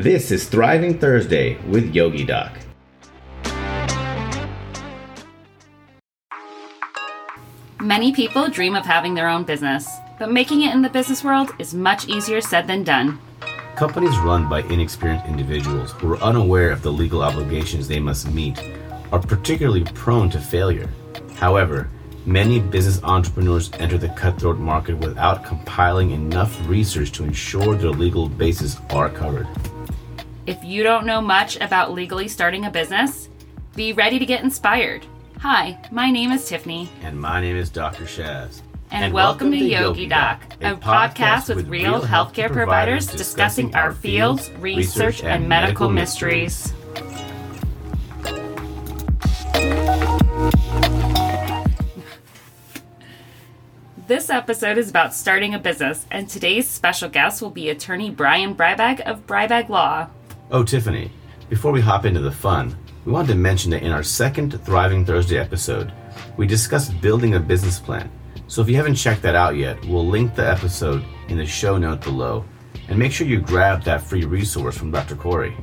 This is Thriving Thursday with Yogi Doc. Many people dream of having their own business, but making it in the business world is much easier said than done. Companies run by inexperienced individuals who are unaware of the legal obligations they must meet are particularly prone to failure. However, many business entrepreneurs enter the cutthroat market without compiling enough research to ensure their legal bases are covered. If you don't know much about legally starting a business, be ready to get inspired. Hi, my name is Tiffany. And my name is Dr. Shaz. And, welcome, to Yogi Doc, a podcast with real healthcare providers discussing our fields, research, and medical mysteries. This episode is about starting a business, and today's special guest will be attorney Brian Brijbag of Brijbag Law. Oh, Tiffany, before we hop into the fun, we wanted to mention that in our second Thriving Thursday episode, we discussed building a business plan. So if you haven't checked that out yet, we'll link the episode in the show note below. And make sure you grab that free resource from Dr. Corey.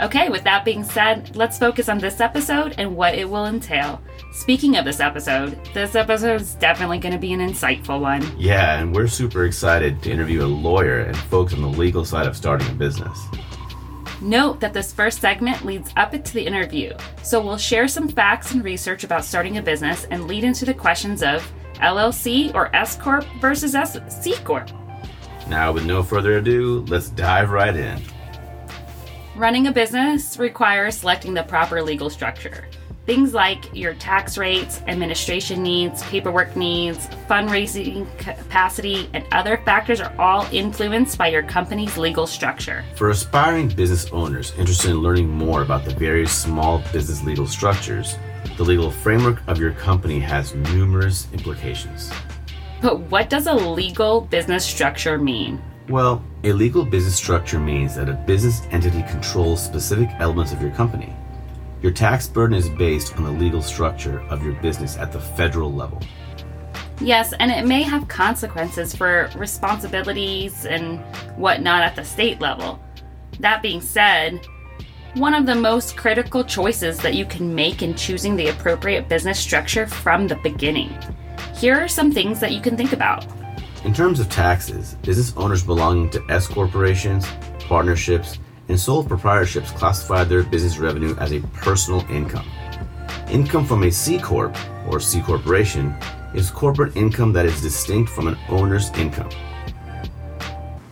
Okay, with that being said, let's focus on this episode and what it will entail. Speaking of this episode, this episode is definitely going to be an insightful one. Yeah, and we're super excited to interview a lawyer and folks on the legal side of starting a business. Note that this first segment leads up to the interview, so we'll share some facts and research about starting a business and lead into the questions of LLC or S Corp versus S- C Corp. Now, with no further ado, let's dive right in. Running a business requires selecting the proper legal structure. Things like your tax rates, administration needs, paperwork needs, fundraising capacity, and other factors are all influenced by your company's legal structure. For aspiring business owners interested in learning more about the various small business legal structures, the legal framework of your company has numerous implications. But what does a legal business structure mean? Well, a legal business structure means that a business entity controls specific elements of your company. Your tax burden is based on the legal structure of your business at the federal level. Yes, and it may have consequences for responsibilities and whatnot at the state level. That being said, one of the most critical choices that you can make in choosing the appropriate business structure from the beginning. Here are some things that you can think about. In terms of taxes, business owners belonging to S corporations, partnerships, and sole proprietorships classify their business revenue as a personal income. Income from a C Corp or C Corporation is corporate income that is distinct from an owner's income.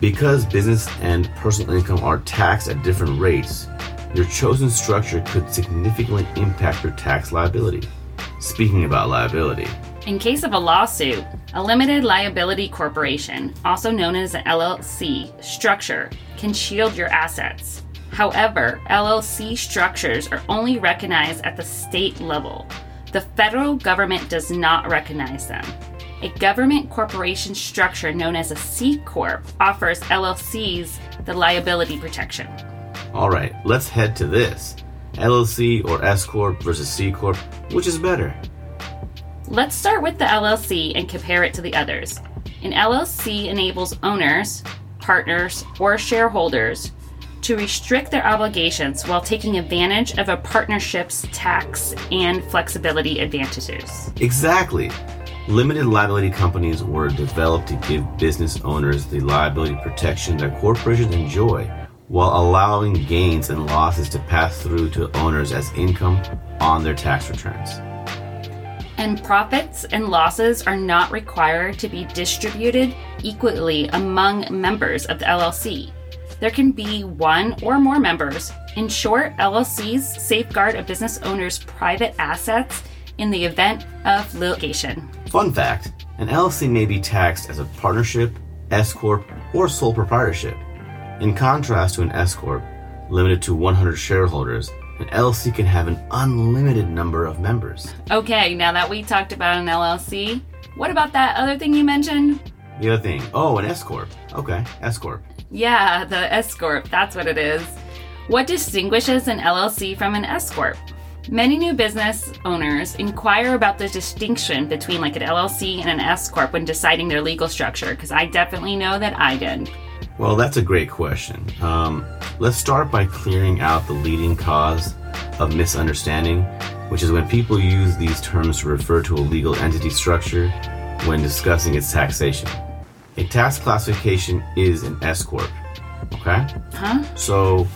Because business and personal income are taxed at different rates, your chosen structure could significantly impact your tax liability. Speaking about liability, in case of a lawsuit, a limited liability corporation, also known as an LLC structure, can shield your assets. However, LLC structures are only recognized at the state level. The federal government does not recognize them. A government corporation structure known as a C Corp offers LLCs the liability protection. All right, let's head to this. LLC or S Corp versus C Corp, which is better? Let's start with the LLC and compare it to the others. An LLC enables owners, partners, or shareholders to restrict their obligations while taking advantage of a partnership's tax and flexibility advantages. Exactly. Limited liability companies were developed to give business owners the liability protection that corporations enjoy while allowing gains and losses to pass through to owners as income on their tax returns and profits and losses are not required to be distributed equally among members of the LLC. There can be one or more members. In short, LLCs safeguard a business owner's private assets in the event of litigation. Fun fact an LLC may be taxed as a partnership, S Corp, or sole proprietorship. In contrast to an S Corp, limited to 100 shareholders, an LLC can have an unlimited number of members. Okay, now that we talked about an LLC, what about that other thing you mentioned? The other thing. Oh, an S Corp. Okay, S Corp. Yeah, the S Corp. That's what it is. What distinguishes an LLC from an S Corp? Many new business owners inquire about the distinction between like an LLC and an S Corp when deciding their legal structure, because I definitely know that I did. Well, that's a great question. Um, let's start by clearing out the leading cause of misunderstanding, which is when people use these terms to refer to a legal entity structure when discussing its taxation. A tax classification is an S corp. Okay. Huh? So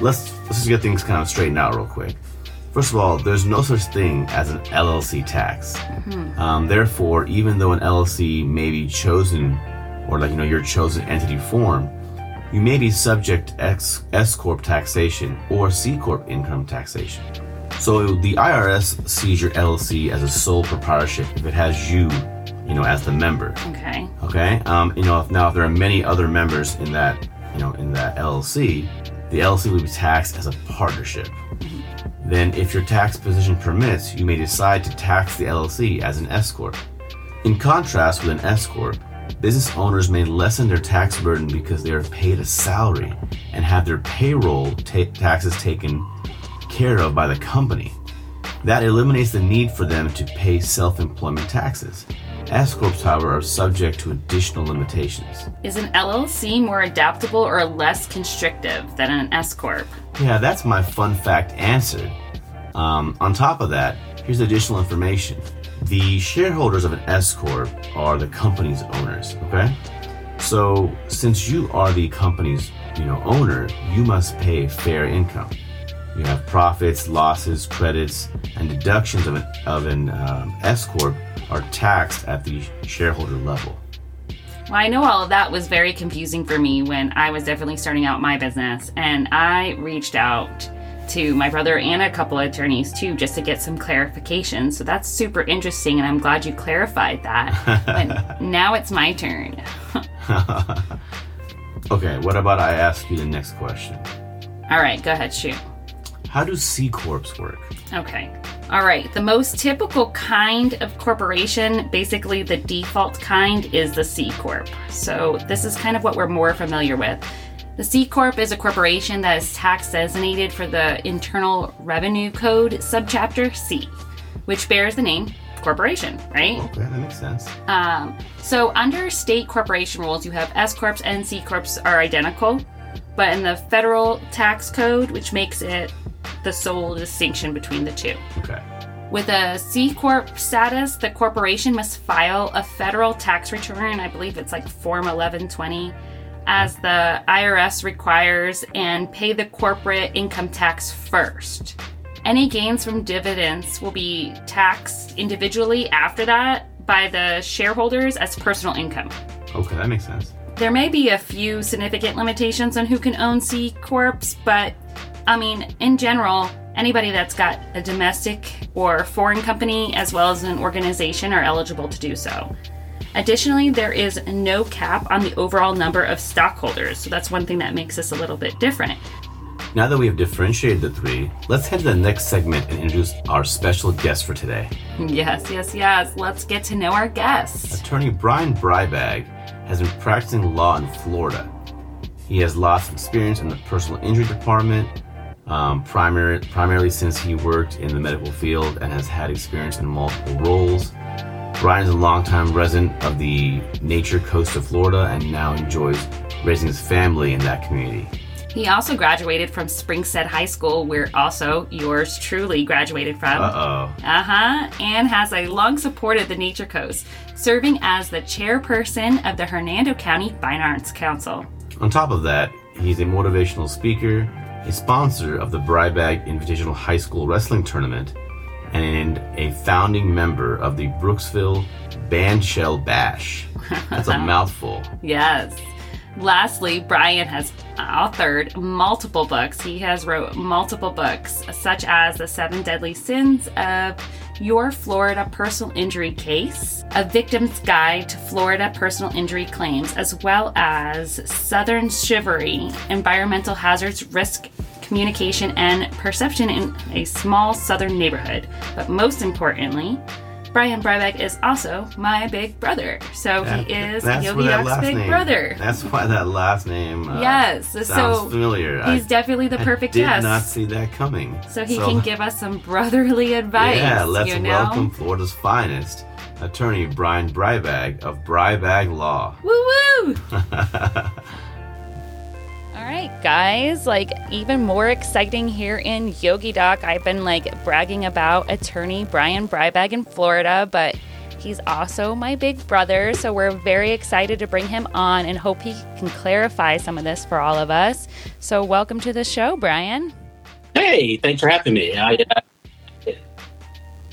let's let's just get things kind of straightened out real quick. First of all, there's no such thing as an LLC tax. Um, therefore, even though an LLC may be chosen, or like you know your chosen entity form, you may be subject to X, S corp taxation or C corp income taxation. So the IRS sees your LLC as a sole proprietorship if it has you, you know, as the member. Okay. Okay. Um, you know, if, now if there are many other members in that, you know, in that LLC, the LLC will be taxed as a partnership. Then, if your tax position permits, you may decide to tax the LLC as an S corp. In contrast with an S corp, business owners may lessen their tax burden because they are paid a salary and have their payroll ta- taxes taken care of by the company. That eliminates the need for them to pay self employment taxes. S corps, however, are subject to additional limitations. Is an LLC more adaptable or less constrictive than an S corp? Yeah, that's my fun fact answered. Um, on top of that, here's additional information. The shareholders of an S corp are the company's owners. Okay, so since you are the company's you know owner, you must pay fair income. You have profits, losses, credits, and deductions of an of an um, S corp are taxed at the shareholder level. Well, I know all of that was very confusing for me when I was definitely starting out my business, and I reached out to my brother and a couple of attorneys too just to get some clarification. So that's super interesting, and I'm glad you clarified that. but now it's my turn. Okay, what about I ask you the next question? All right, go ahead, shoot. How do C corps work? Okay. All right. The most typical kind of corporation, basically the default kind, is the C Corp. So this is kind of what we're more familiar with. The C Corp is a corporation that is tax designated for the Internal Revenue Code subchapter C, which bears the name corporation, right? Okay, that makes sense. Um, so under state corporation rules, you have S corps and C corps are identical, but in the federal tax code, which makes it the sole distinction between the two. Okay. With a C Corp status, the corporation must file a federal tax return, I believe it's like Form 1120, as the IRS requires, and pay the corporate income tax first. Any gains from dividends will be taxed individually after that by the shareholders as personal income. Okay, that makes sense. There may be a few significant limitations on who can own C Corps, but I mean, in general, anybody that's got a domestic or foreign company as well as an organization are eligible to do so. Additionally, there is no cap on the overall number of stockholders, so that's one thing that makes us a little bit different. Now that we have differentiated the three, let's head to the next segment and introduce our special guest for today. Yes, yes, yes. Let's get to know our guest. Attorney Brian Brijbag has been practicing law in Florida. He has lots of experience in the personal injury department, um, primary, primarily since he worked in the medical field and has had experience in multiple roles. Brian is a longtime resident of the nature coast of Florida and now enjoys raising his family in that community. He also graduated from Springstead High School, where also yours truly graduated from. Uh oh. Uh huh. And has a long supported the Nature Coast, serving as the chairperson of the Hernando County Fine Arts Council. On top of that, he's a motivational speaker, a sponsor of the Brijbag Invitational High School Wrestling Tournament, and a founding member of the Brooksville Bandshell Bash. That's a mouthful. Yes. Lastly, Brian has authored multiple books. He has wrote multiple books, such as The Seven Deadly Sins of Your Florida Personal Injury Case, A Victim's Guide to Florida Personal Injury Claims, as well as Southern Chivalry, Environmental Hazards Risk Communication and Perception in a Small Southern Neighborhood. But most importantly, Brian Brijbag is also my big brother. So he is Yogi that big name, brother. That's why that last name uh, Yes, sounds so familiar. He's I, definitely the perfect I did guest. not see that coming. so he can give us some brotherly advice. Yeah, let's you know? welcome Florida's finest, attorney Brian Brijbag of Brijbag Law. Woo woo! guys. Like, even more exciting here in Yogi Doc. I've been like bragging about attorney Brian Brijbag in Florida, but he's also my big brother. So we're very excited to bring him on and hope he can clarify some of this for all of us. So, welcome to the show, Brian. Hey, thanks for having me. I, uh...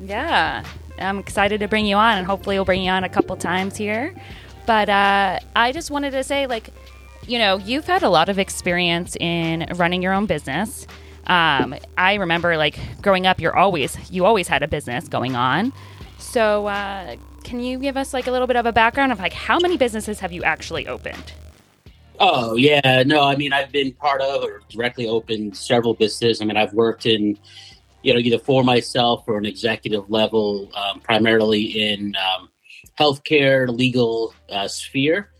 Yeah, I'm excited to bring you on, and hopefully, we'll bring you on a couple times here. But uh, I just wanted to say, like, you know, you've had a lot of experience in running your own business. Um, I remember, like, growing up, you're always you always had a business going on. So, uh, can you give us like a little bit of a background of like how many businesses have you actually opened? Oh yeah, no, I mean I've been part of or directly opened several businesses. I mean I've worked in, you know, either for myself or an executive level, um, primarily in um, healthcare, legal uh, sphere.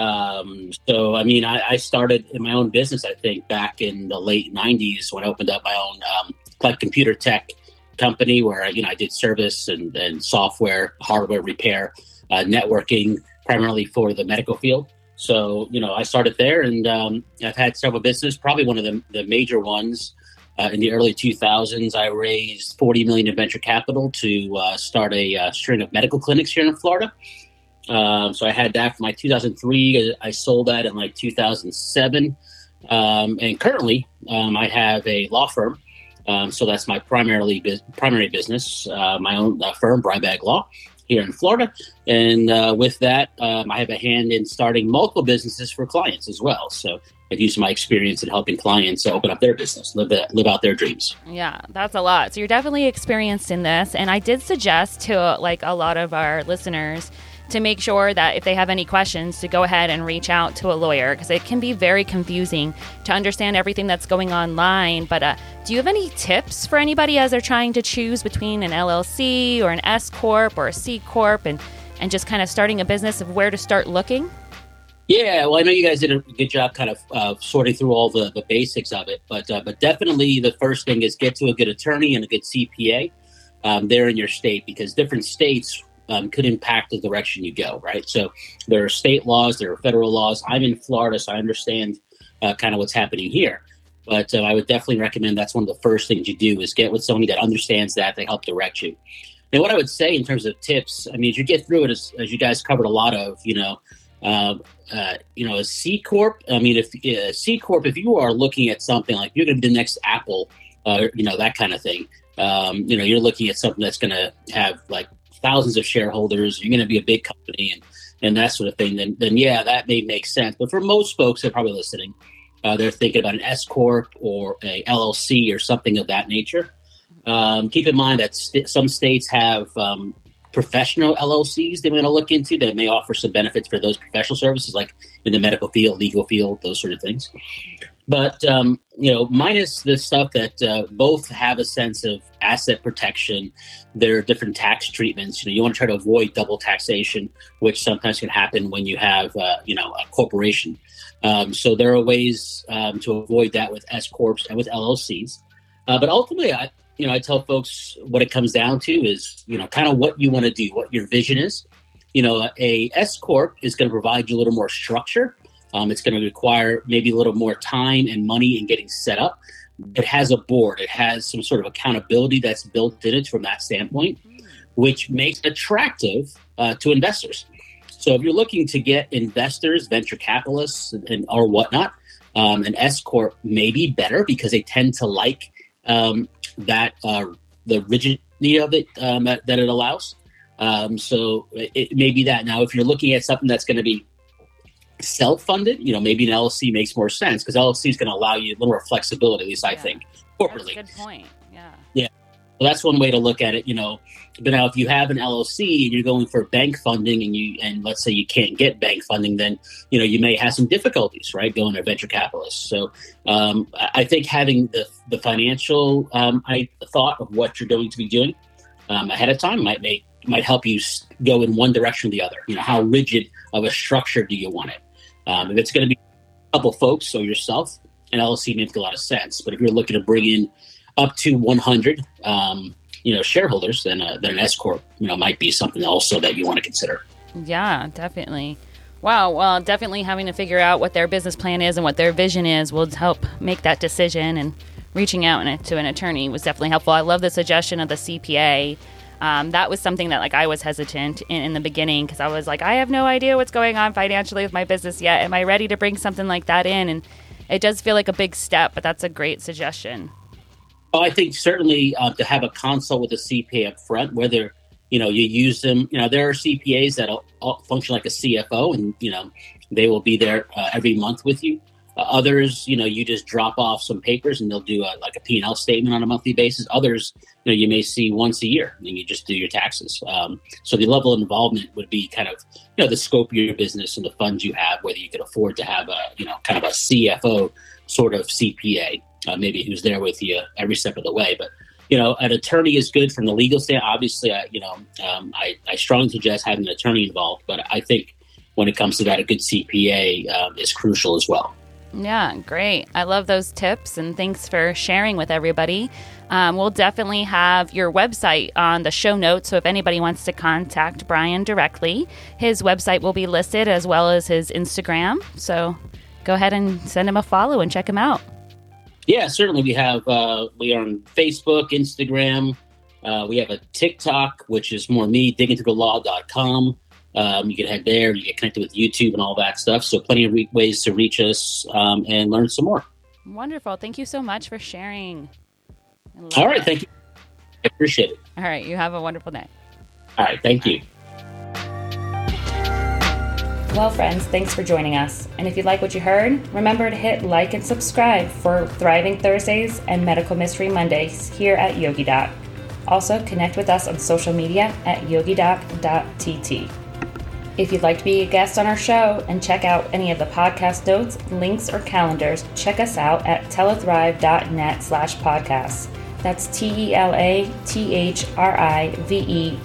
Um, so I mean I, I, started in my own business. I think back in the late '90s when I opened up my own um, computer tech company where you know I did service and, and software, hardware repair, uh, networking, primarily for the medical field. So, you know, I started there and um, I've had several businesses, probably one of the, the major ones uh, in the early 2000s. I raised 40 million in venture capital to uh, start a uh, string of medical clinics here in Florida. Um, so I had that from my 2003. I sold that in like 2007. Um, and currently, um, I have a law firm. Um, so that's my primarily primary business, uh, my own uh, firm, Brijbag Law here in Florida. And uh, with that, um, I have a hand in starting multiple businesses for clients as well. So I've used my experience in helping clients open up their business, live, live out their dreams. Yeah, that's a lot. So you're definitely experienced in this. And I did suggest to like a lot of our listeners to make sure that if they have any questions to go ahead and reach out to a lawyer because it can be very confusing to understand everything that's going online. But uh, do you have any tips for anybody as they're trying to choose between an llc or an s corp or a c corp and and just kind of starting a business of where to start looking? Yeah, well, I know you guys did a good job kind of uh, sorting through all the, the basics of it, but uh, but definitely the first thing is get to a good attorney and a good CPA um, there in your state because different states um, could impact the direction you go, right? So there are state laws, there are federal laws. I'm in Florida, so I understand uh, kind of what's happening here. But uh, I would definitely recommend that's one of the first things you do is get with somebody that understands that they help direct you. And what I would say in terms of tips, I mean, as you get through it, as, as you guys covered a lot of, you know, uh, uh, you know, a C corp. I mean, if uh, C corp, if you are looking at something like you're going to be the next Apple, uh, you know, that kind of thing. Um, you know, you're looking at something that's going to have like thousands of shareholders, you're going to be a big company and, and that sort of thing, then, then yeah, that may make sense. But for most folks that are probably listening, uh, they're thinking about an S corp or a LLC or something of that nature. Um, keep in mind that st- some states have um, professional LLCs they want to look into that may offer some benefits for those professional services, like in the medical field, legal field, those sort of things. But um, you know, minus the stuff that uh, both have a sense of asset protection, there are different tax treatments. You know, you want to try to avoid double taxation, which sometimes can happen when you have uh, you know a corporation. Um, so there are ways um, to avoid that with S corps and with LLCs. Uh, but ultimately, I you know I tell folks what it comes down to is you know kind of what you want to do, what your vision is. You know, a S corp is going to provide you a little more structure um, it's going to require maybe a little more time and money in getting set up. It has a board, it has some sort of accountability that's built in it from that standpoint, which makes it attractive uh, to investors. So if you're looking to get investors, venture capitalists, and, or whatnot, um, an S corp may be better because they tend to like um, that uh, the rigidity of it um, that, that, it allows. Um, so it, it may be that. Now, if you're looking at something that's going to be self-funded, you know, maybe an LLC makes more sense because LLC is going to allow you a little more flexibility, at least yeah. I think, corporately. good point. Yeah. Yeah. Well, that's one way to look at it, you know. But now, if you have an LLC and you're going for bank funding, and you and let's say you can't get bank funding, then you know you may have some difficulties, right, going to venture capitalists. So, um, I think having the the financial um, I thought of what you're going to be doing um, ahead of time might make might help you go in one direction or the other. You know, how rigid of a structure do you want it? Um, if it's going to be a couple folks or yourself, an LLC makes a lot of sense. But if you're looking to bring in up to 100, um, you know, shareholders, then, uh, then an S corp, you know, might be something also that you want to consider. Yeah, definitely. Wow, well, definitely having to figure out what their business plan is and what their vision is will help make that decision. And reaching out to an attorney was definitely helpful. I love the suggestion of the CPA. Um, that was something that like I was hesitant in, in the beginning because I was like, I have no idea what's going on financially with my business yet. Am I ready to bring something like that in? And it does feel like a big step, but that's a great suggestion. Oh, I think certainly uh, to have a consult with a CPA up front, whether you know you use them. You know, there are CPAs that will function like a CFO, and you know they will be there uh, every month with you. Uh, others, you know, you just drop off some papers and they'll do a, like a P&L statement on a monthly basis. Others, you know, you may see once a year and you just do your taxes. Um, so the level of involvement would be kind of, you know, the scope of your business and the funds you have, whether you could afford to have a, you know, kind of a CFO sort of CPA, uh, maybe who's there with you every step of the way. But you know, an attorney is good from the legal stand. Obviously, I, you know, um, I, I strongly suggest having an attorney involved, but I think when it comes to that, a good CPA um, is crucial as well. Yeah, great. I love those tips and thanks for sharing with everybody. Um, we'll definitely have your website on the show notes. So if anybody wants to contact Brian directly, his website will be listed as well as his Instagram. So go ahead and send him a follow and check him out. Yeah, certainly. We have uh, we are on Facebook, Instagram. Uh, we have a TikTok, which is more me digging through the law.com. Um, you can head there, and you get connected with YouTube and all that stuff. So, plenty of re- ways to reach us um, and learn some more. Wonderful. Thank you so much for sharing. All right. That. Thank you. I appreciate it. All right. You have a wonderful day. All right. Thank you. Well, friends, thanks for joining us. And if you like what you heard, remember to hit like and subscribe for Thriving Thursdays and Medical Mystery Mondays here at Yogi Doc. Also, connect with us on social media at yogidoc.tt. If you'd like to be a guest on our show and check out any of the podcast notes, links, or calendars, check us out at telathrive.net slash podcasts. That's T-E-L-A-T-H-R-I-V-E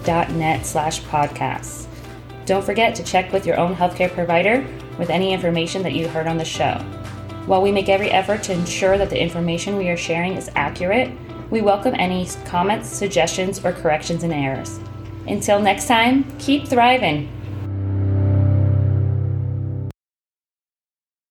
dot net slash podcasts. Don't forget to check with your own healthcare provider with any information that you heard on the show. While we make every effort to ensure that the information we are sharing is accurate, we welcome any comments, suggestions, or corrections and errors. Until next time, keep thriving.